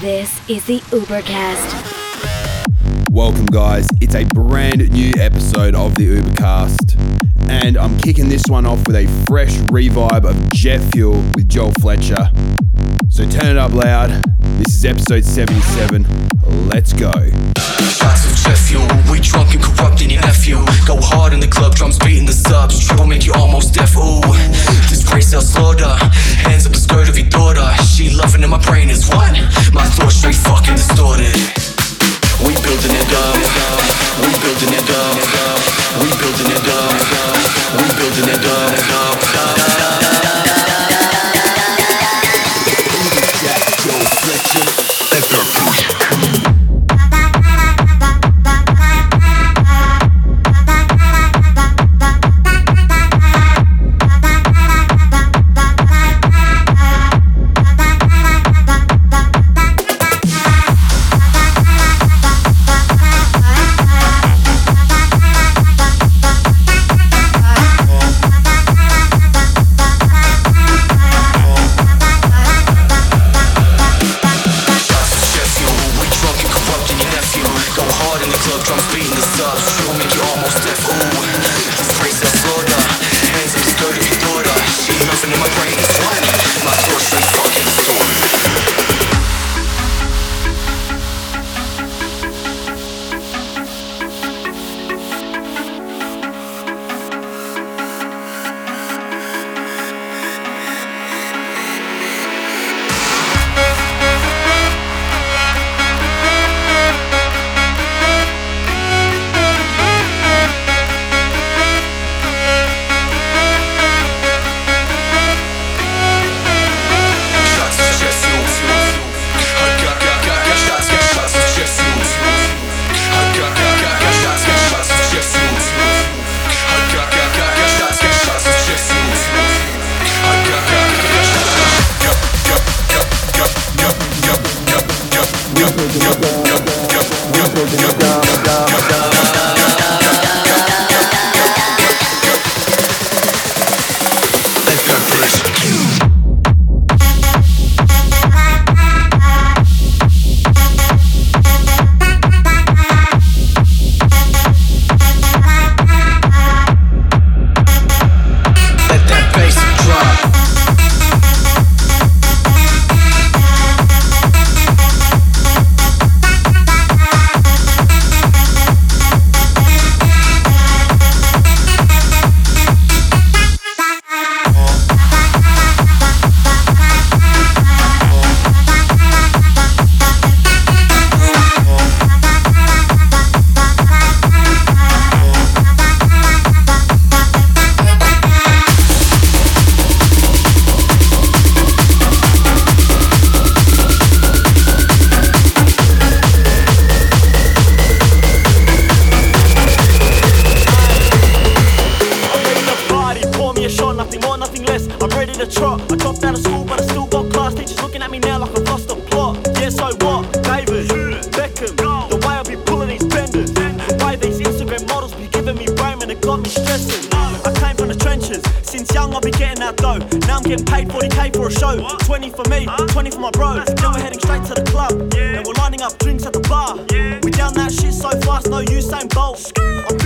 This is the Ubercast. Welcome, guys. It's a brand new episode of the Ubercast, and I'm kicking this one off with a fresh revive of Jet Fuel with Joel Fletcher. So turn it up loud. This is episode 77. Let's go. Shots of jet fuel, we drunk and corrupt in your nephew. Go hard in the club, drums beating the subs. Triple make you almost deaf. Ooh, disgrace our slaughter. Hands up the skirt of your daughter. She loving in my brain is what? My thoughts straight fucking distorted. We building it up. We building it up.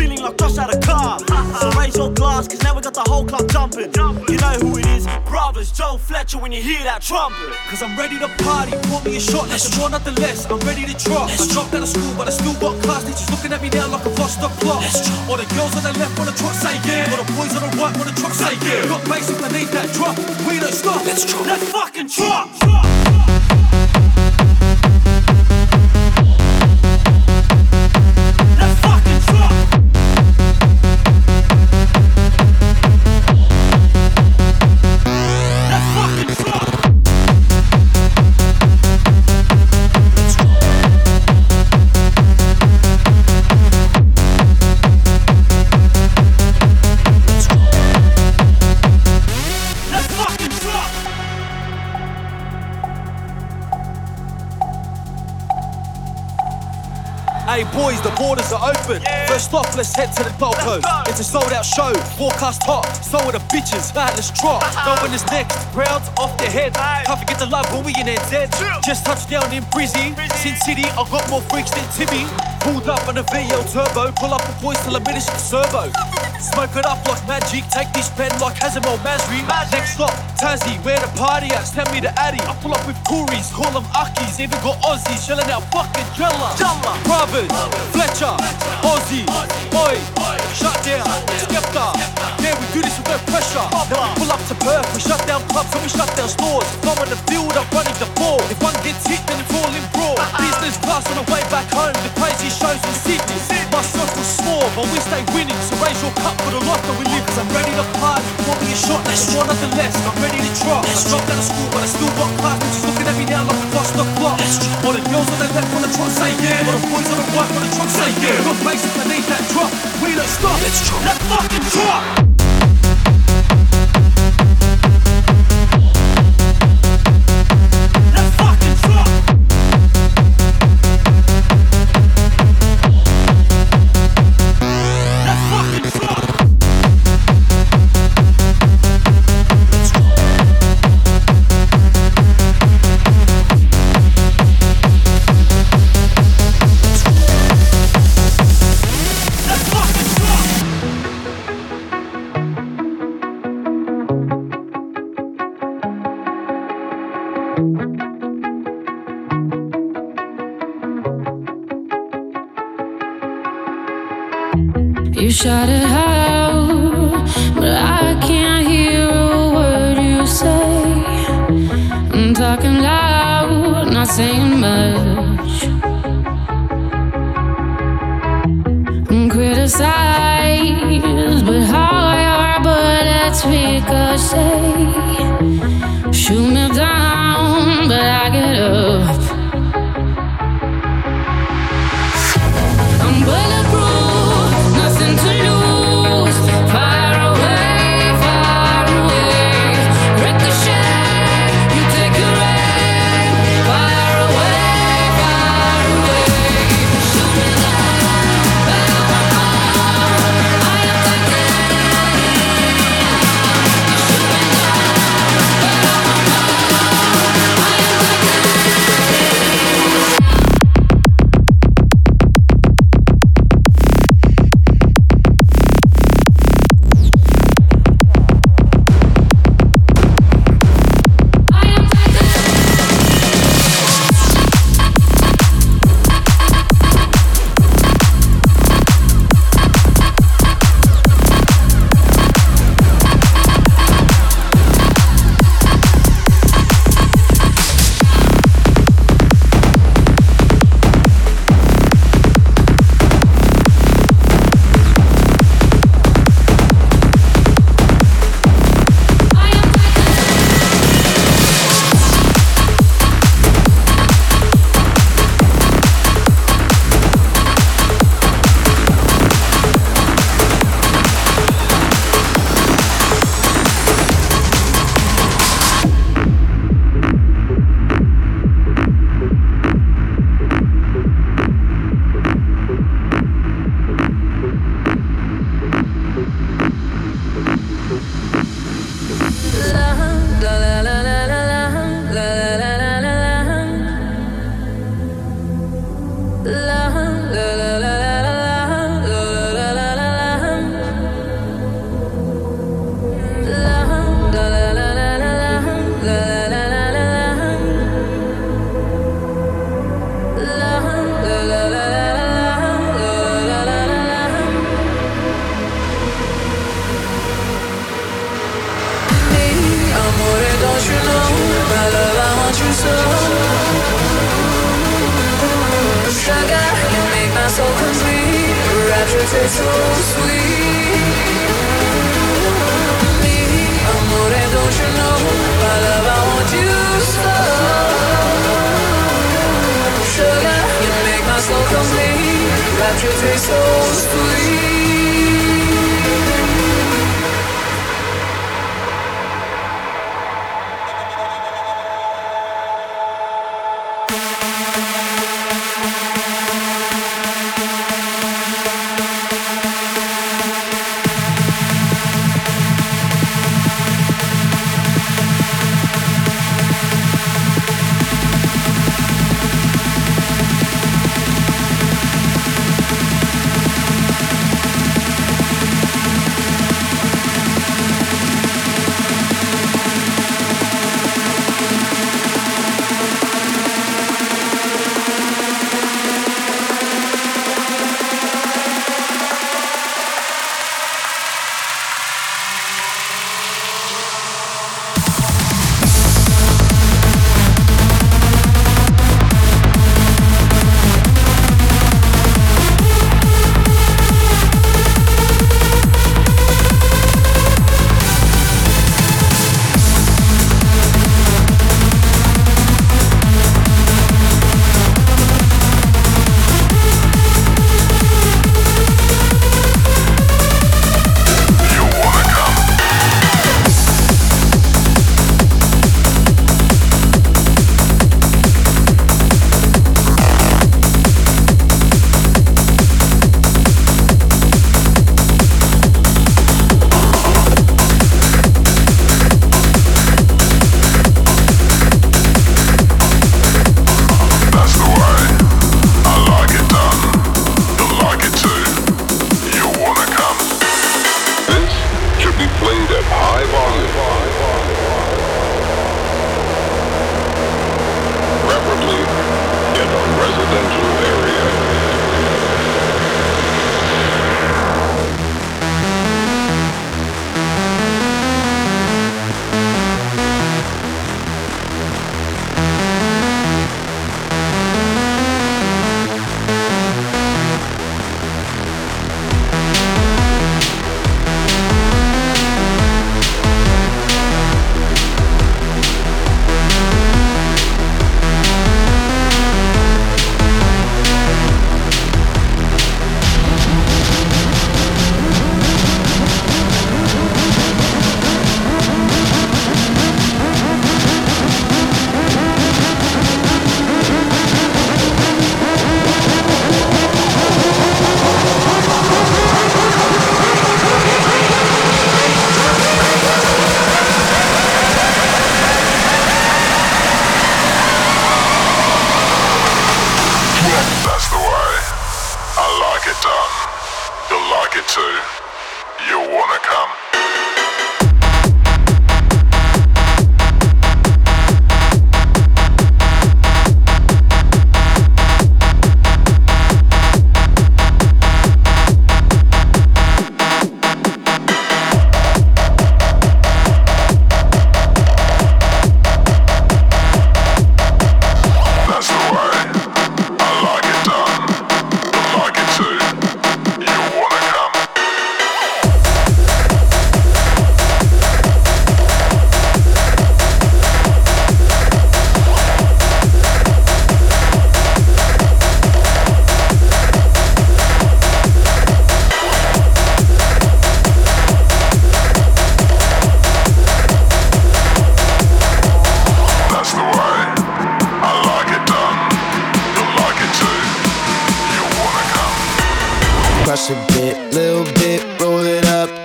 Feeling like Josh out of car. So raise your glass, cause now we got the whole club jumping. You know who it is, brothers, Joel Fletcher when you hear that trumpet. Cause I'm ready to party, pour me a shot, nothing more, nothing less. I'm ready to drop. I dropped out of school, but I still got class. Teachers looking at me now like I've lost the plot. All the girls on the left wanna truck say yeah. All the boys on the right wanna truck say yeah. Got basic, I need that drop. We don't stop. Let's drop. Let's fucking drop. Let's Hey boys, the borders are open. First off, let's head to the Gold Coast. It's a sold out show, forecast hot. So are the bitches, ah, let's trot. No one is next, crowds off their head. Can't forget the love when we in NZ. Just touched down in Brizzy. Sin City, I got more freaks than Timmy. Pulled up on a VL turbo, pull up the boys till I finish the servo. Smoke it up like magic, take this pen like Hazem El Masri. Next stop, Tassie, where the party at? Send me the Addy. I pull up with Coolies, call them Akis, even got Aussies, shelling out fucking Jella. Brothers, Fletcher, Aussie, Oi, Shutdown, Skepta. Do this with no pressure. Then we pull up to Perth, we shut down clubs and we shut down stores. Come on the field, I'm running the ball. If one gets hit, then it's all in brawl. Business class on the way back home, the crazy shows in Sydney. My circle's small, but we stay winning, so raise your cup for the life that we live. Cause I'm ready to party, pour me a shot, let's draw nothing less. I'm ready to drop. I dropped out of school, but I still got class, is looking at me now like I've lost the plot. All the girls on the left on the truck say yeah, all the boys on the right on the truck say yeah. Places that need that drop, we don't stop. Let's drop, let's fucking drop.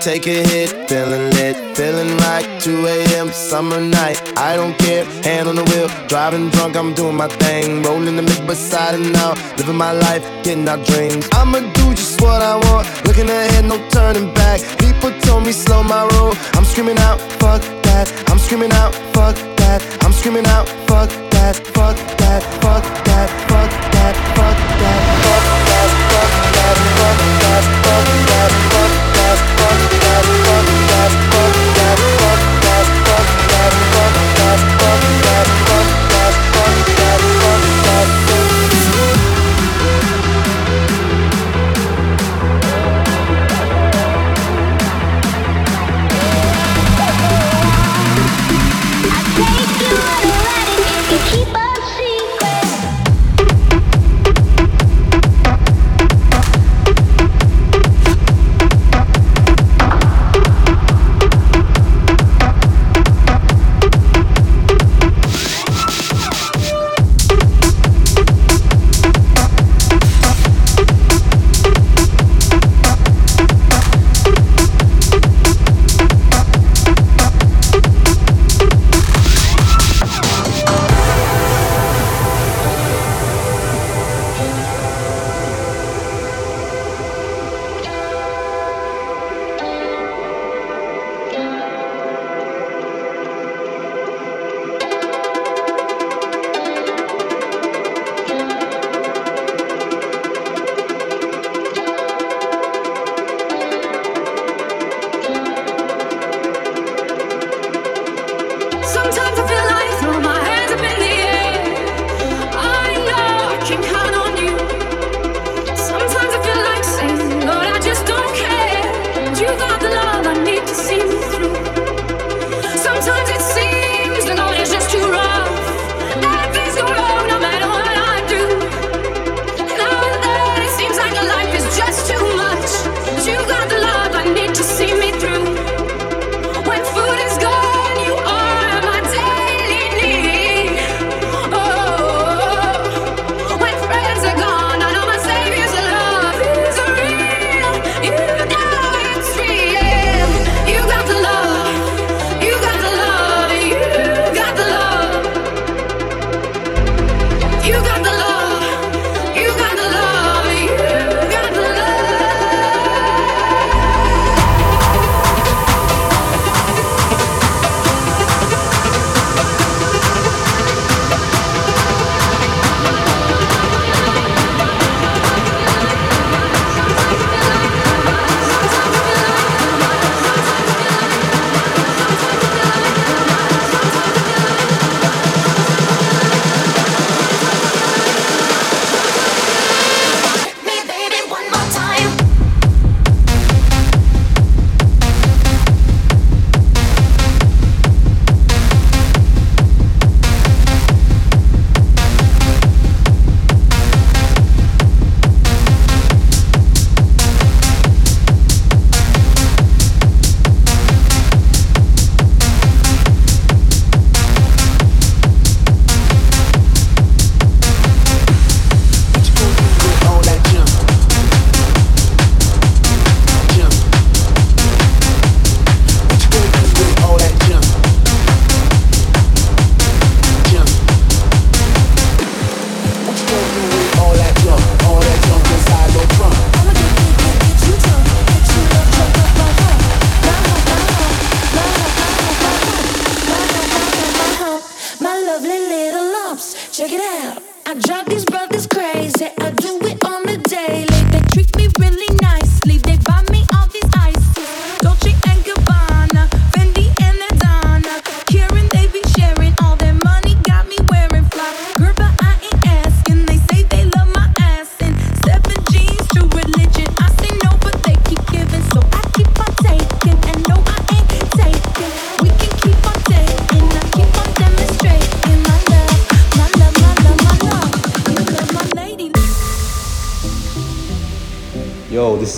Take a hit, feeling lit, feeling right. 2 a.m. summer night, I don't care. Hand on the wheel, driving drunk, I'm doing my thing, rolling the mid beside and out, living my life, getting our dreams. I'ma do just what I want, looking ahead, no turning back. People told me slow my roll, I'm screaming out, fuck that. I'm screaming out, fuck that. I'm screaming out, fuck that, fuck that, fuck that, Sometimes I feel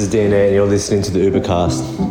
is DNA and you're listening to the Ubercast.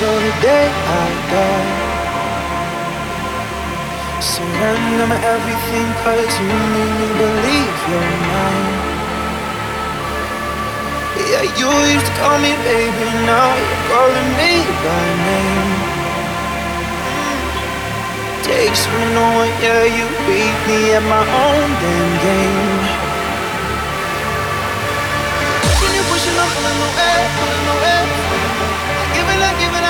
till the day I die. Surrender my everything cause you made me believe you're mine. Yeah, you used to call me baby, now you're calling me by name. Takes me knowing, yeah, you beat me at my own damn game. Pushing you, pushing on, pulling away, pulling away. Giving up, it, up.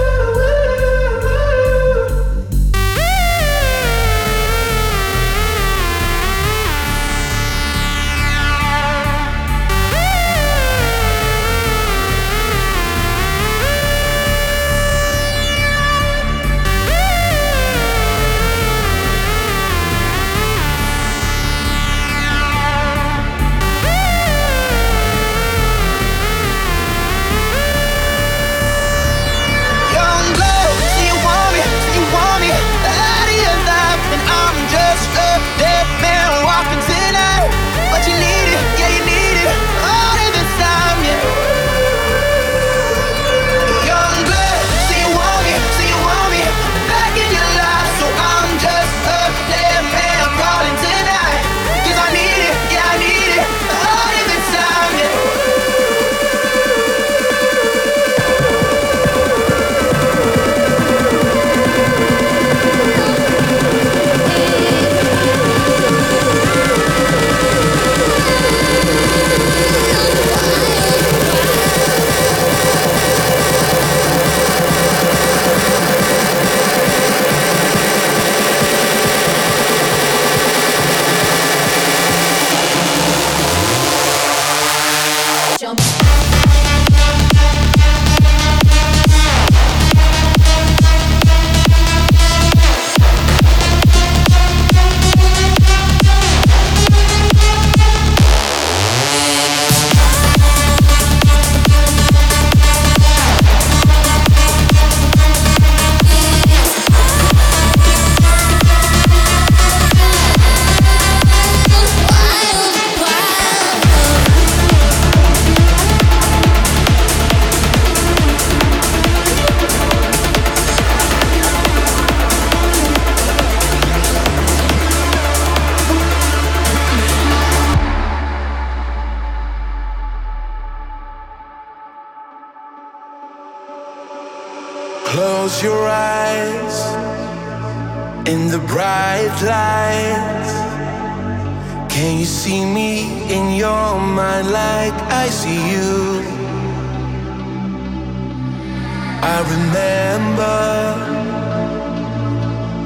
remember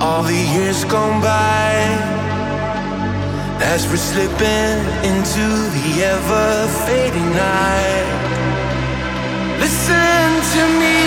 all the years gone by as we're slipping into the ever fading night. Listen to me.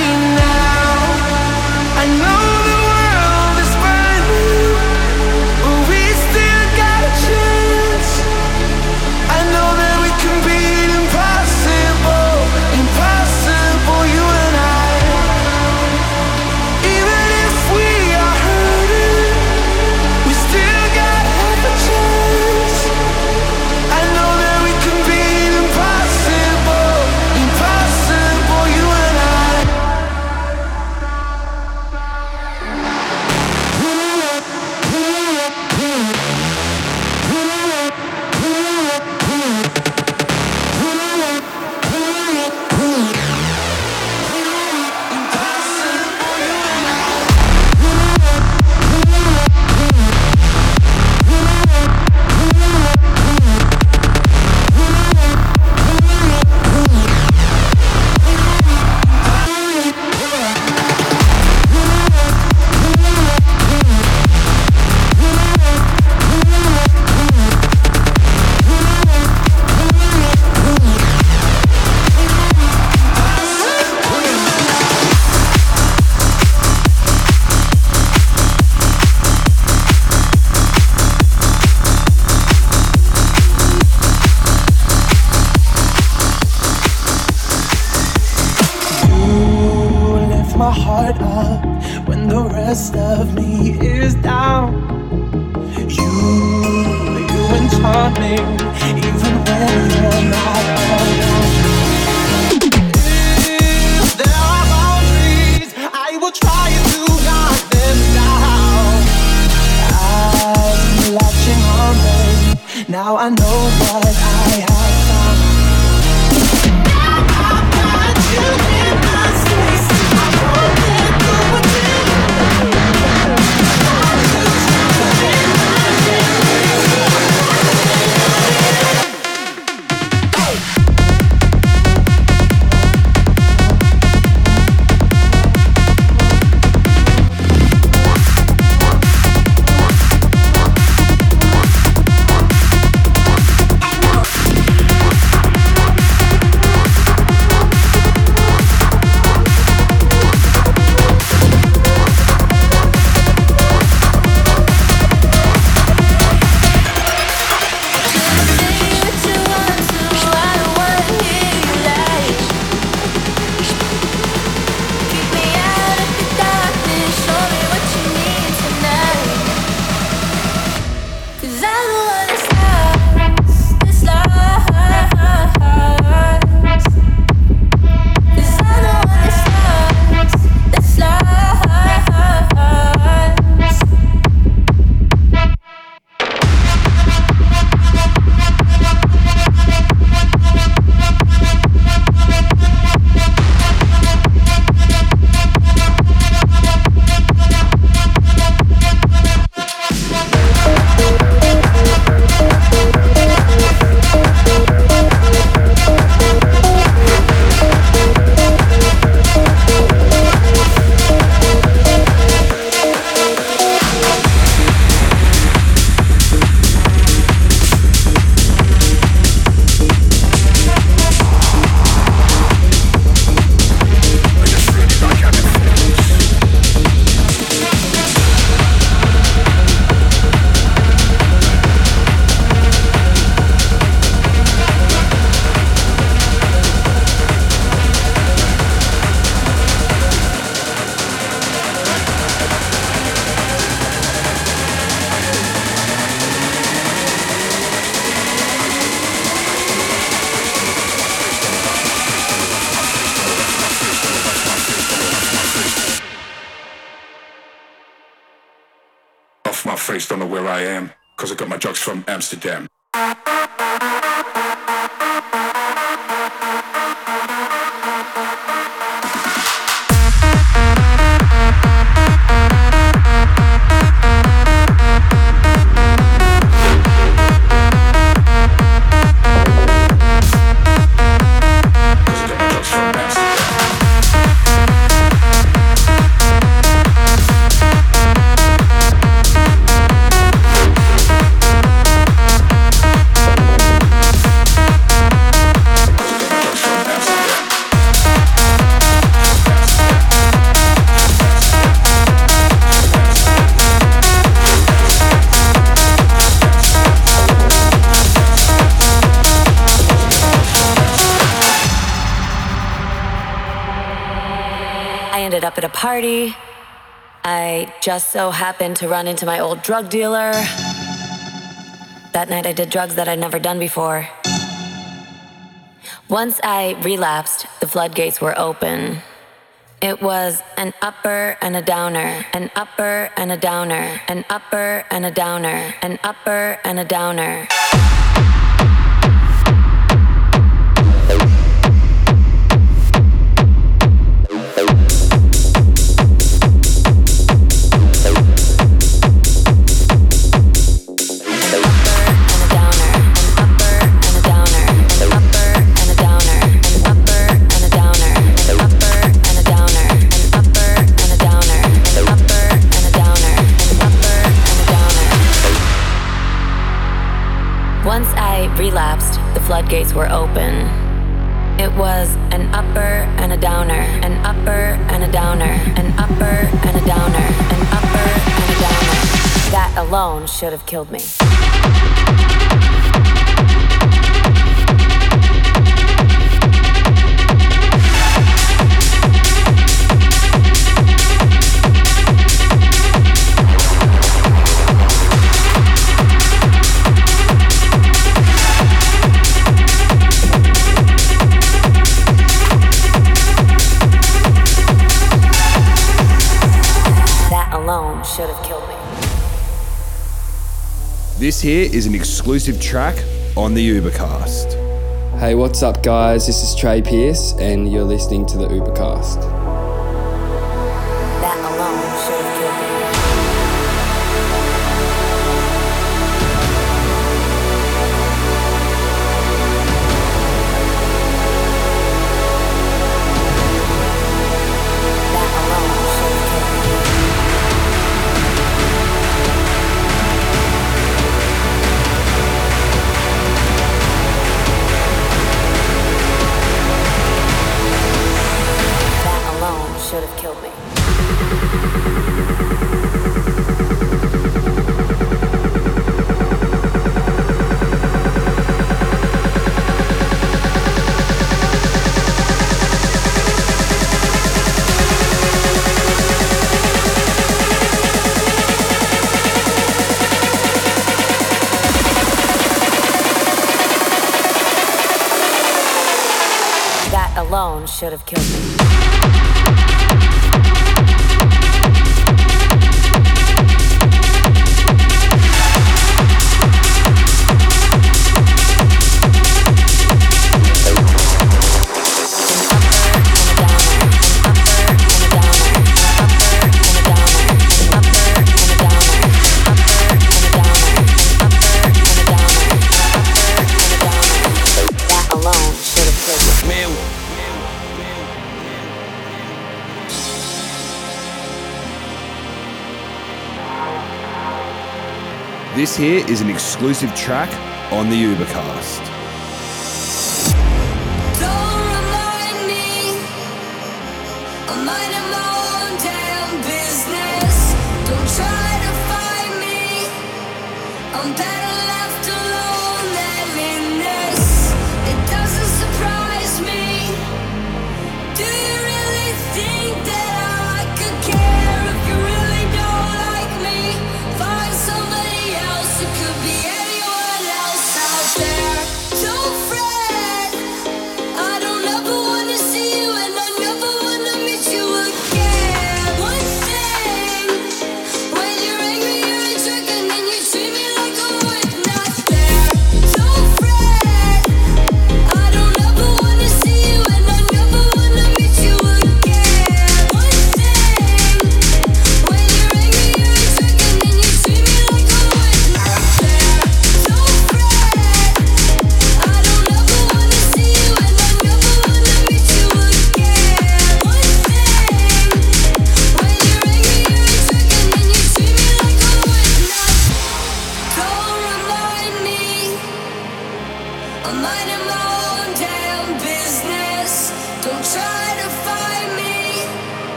Party. I just so happened to run into my old drug dealer. That night I did drugs that I'd never done before. Once I relapsed, the floodgates were open. It was an upper and a downer, an upper and a downer, an upper and a downer, an upper and a downer. Floodgates were open. It was an upper and a downer, an upper and a downer, an upper and a downer, an upper and a downer. That alone should have killed me. This here is an exclusive track on the Ubercast. Hey, what's up, guys? This is Trey Pierce, and you're listening to the Ubercast. could have killed me. here is an exclusive track on the Ubercast.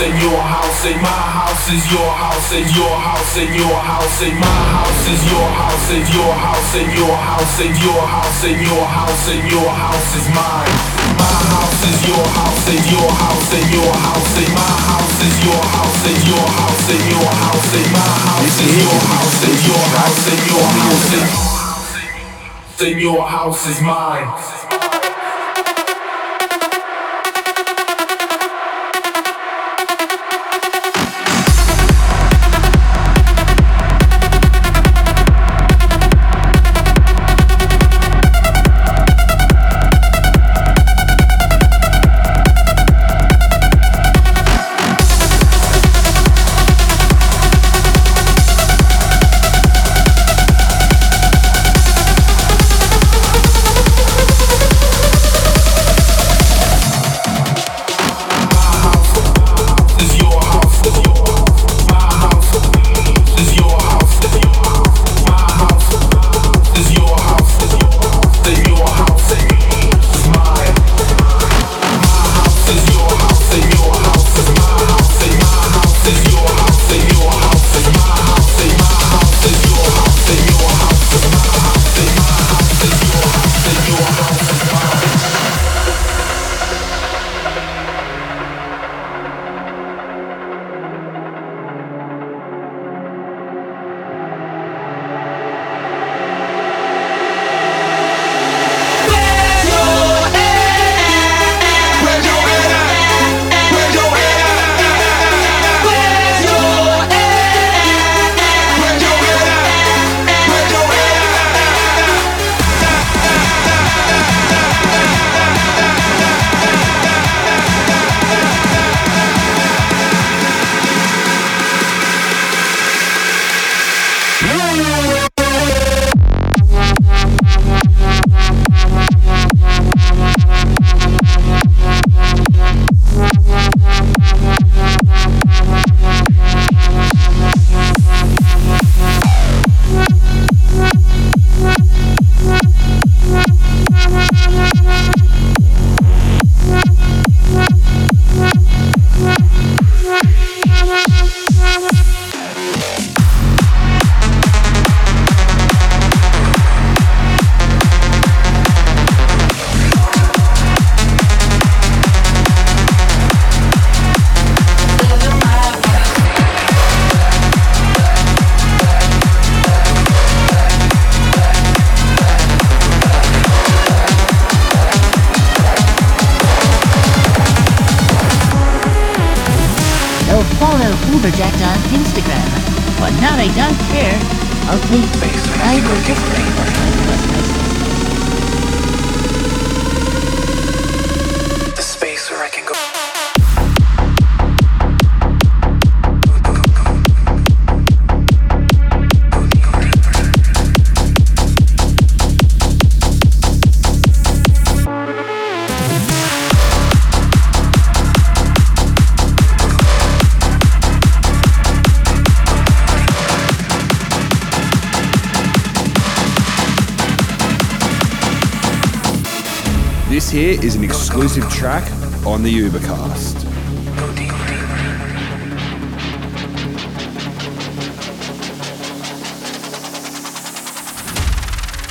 House and your house and my house is your house and your house and your house and my house is your house and your house and your house and your house and your house and your house is mine. My house is your house and your house and your house and my house is your house and your house and your house and my house is your house is your house and your house and your house and your house is mine. Here is an exclusive track on the Ubercast.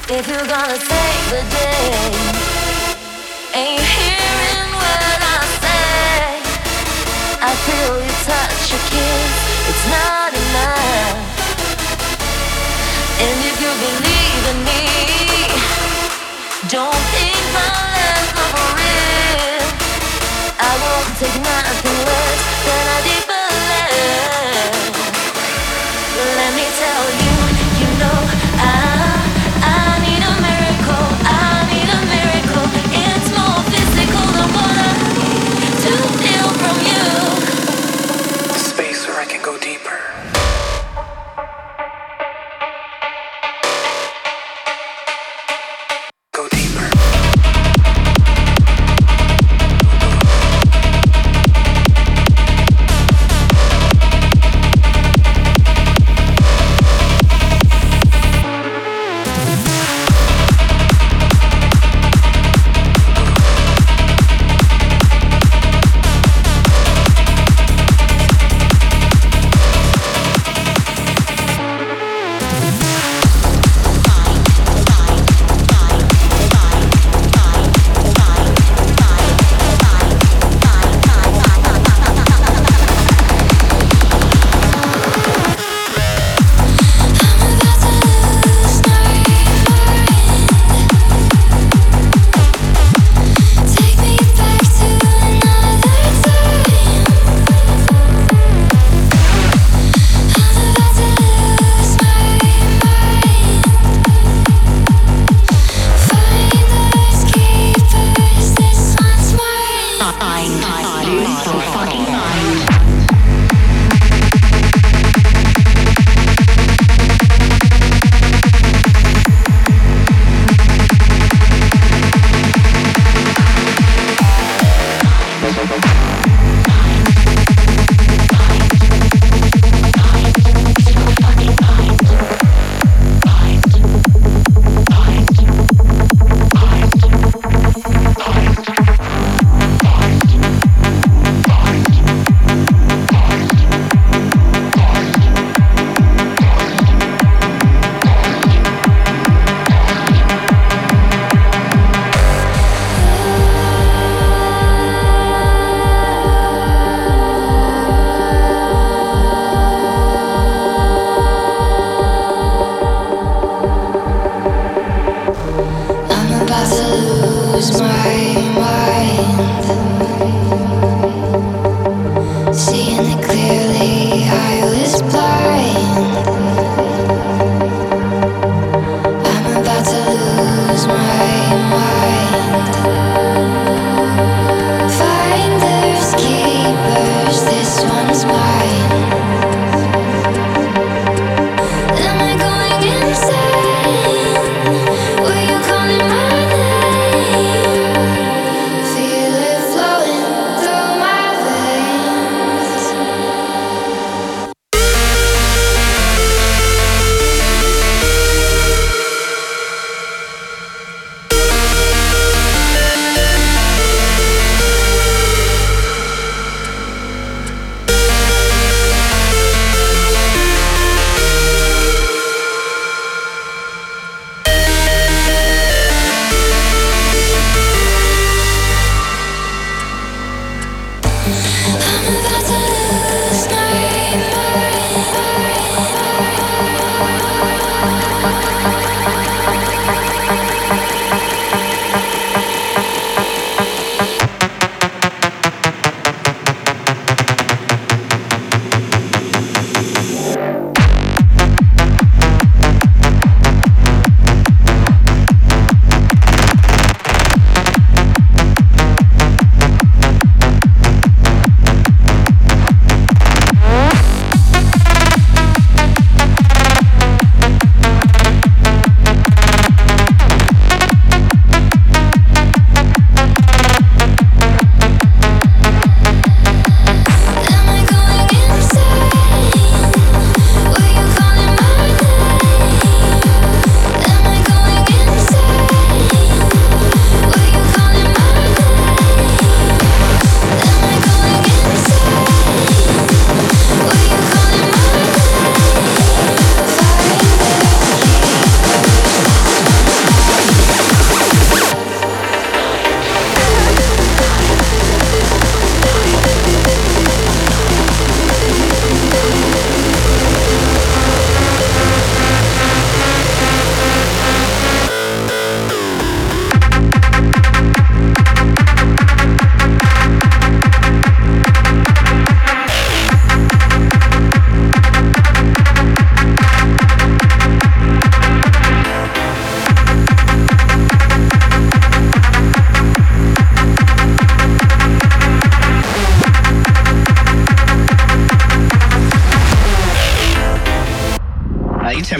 If you're gonna take the day, ain't hearing what I say? I feel you touch your kiss, it's not enough. And if you believe in me, don't think my Let me tell you, you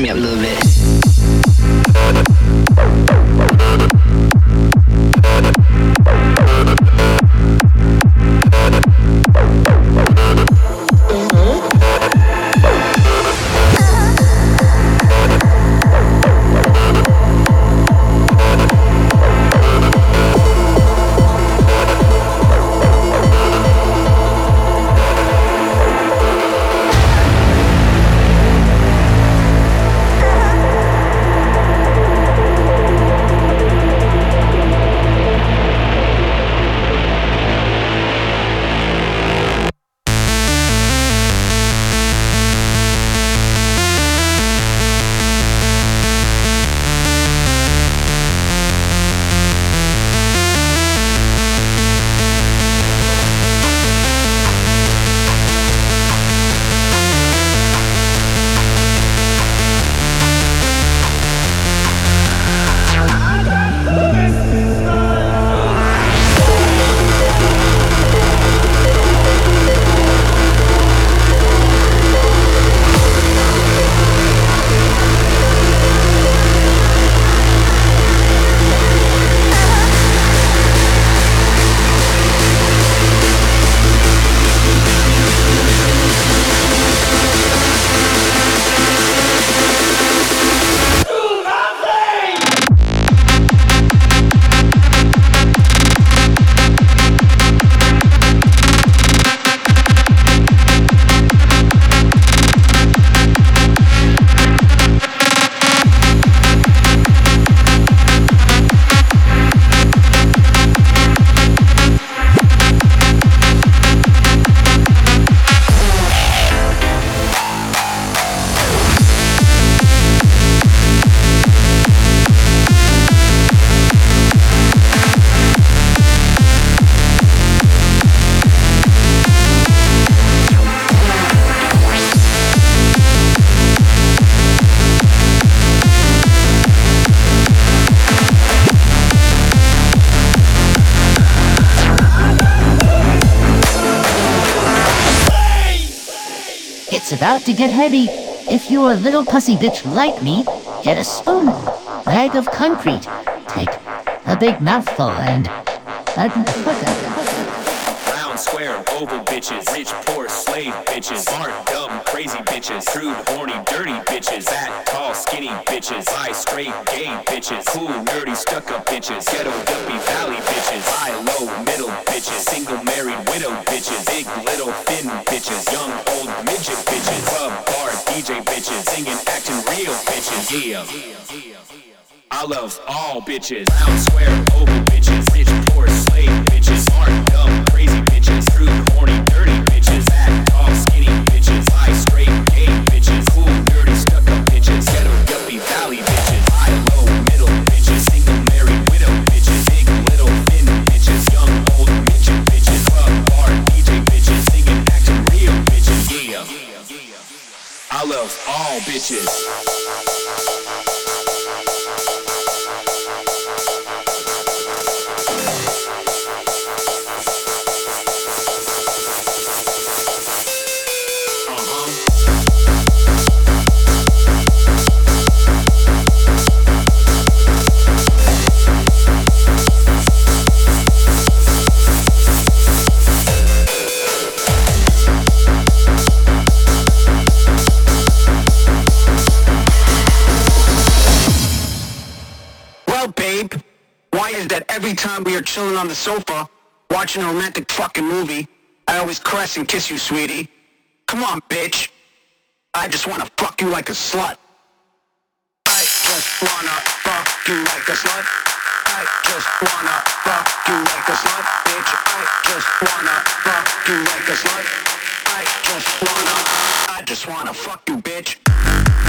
me up a little bit. To get heavy. If you're a little pussy bitch like me, get a spoon, bag of concrete, take a big mouthful and. Round, square, oval bitches, rich, poor, slave bitches, smart, dumb, crazy bitches, crude, horny, dirty bitches, fat, tall, skinny bitches, high, straight, gay bitches, cool, nerdy, stuck-up bitches, ghetto, dumpy, valley bitches, high, low, middle bitches, single, married, widow bitches, big, little, thin bitches, young, old, midget bitches, club, bar, DJ bitches, singing, acting real bitches, yeah. I love all bitches, round, square, oval bitches, rich, poor, slave bitches, smart, dumb, crazy bitches, crude, horny, dirty bitches, fat, tall, skinny bitches, high, straight, I love all bitches. Are chilling on the sofa, watching a romantic fucking movie, I always caress and kiss you, sweetie? Come on, bitch. I just wanna fuck you like a slut. I just wanna fuck you like a slut. I just wanna fuck you like a slut, bitch. I just wanna fuck you like a slut. I just wanna, I just wanna fuck you. Bitch.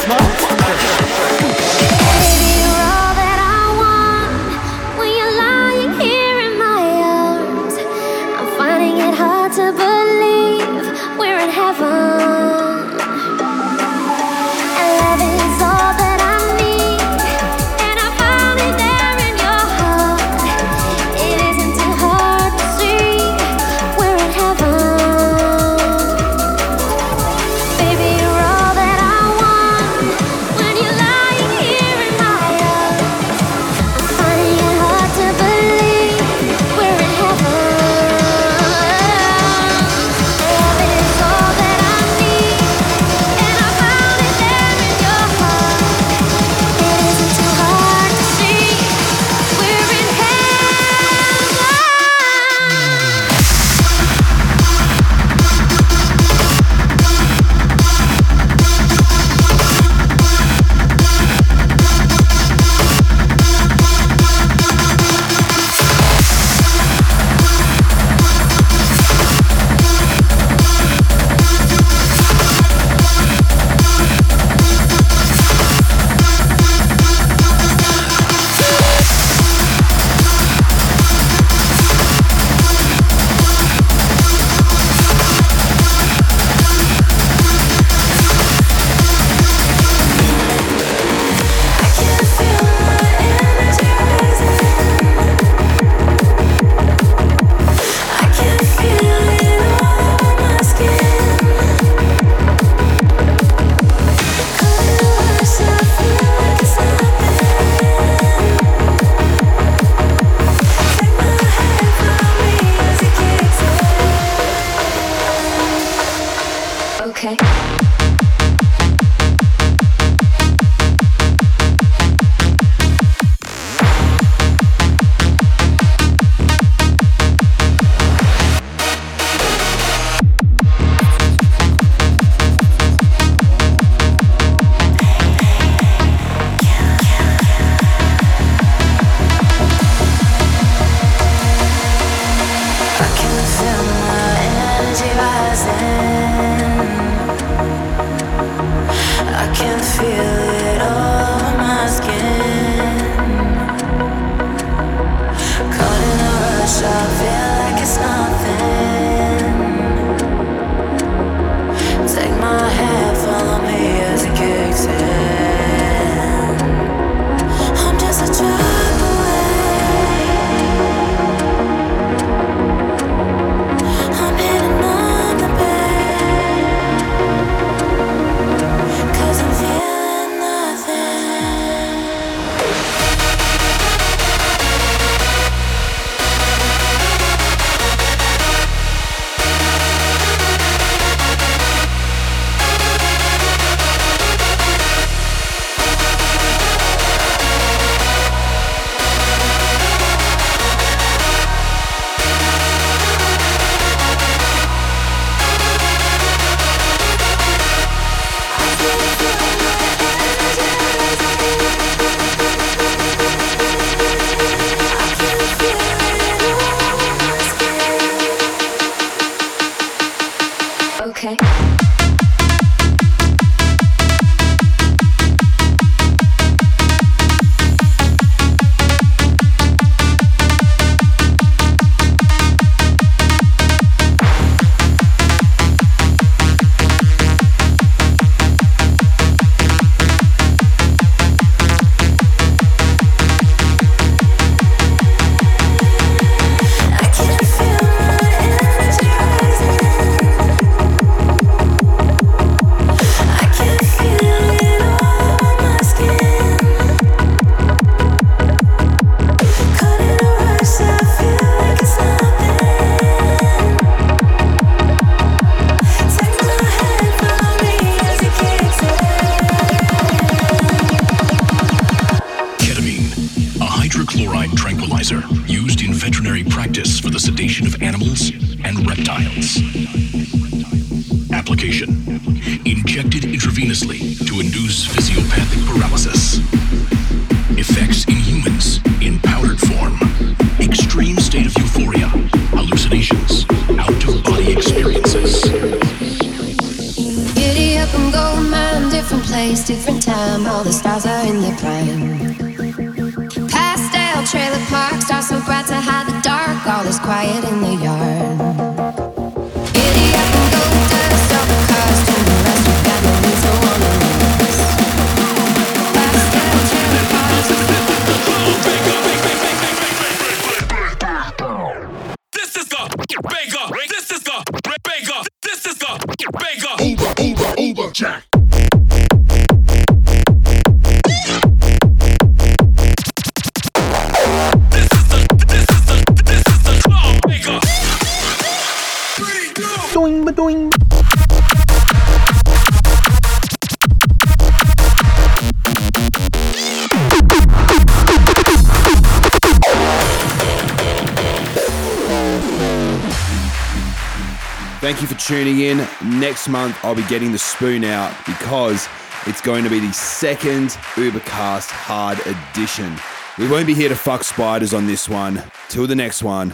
tuning in. Next month, I'll be getting the spoon out because it's going to be the second Ubercast Hard Edition. We won't be here to fuck spiders on this one. Till the next one,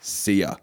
see ya.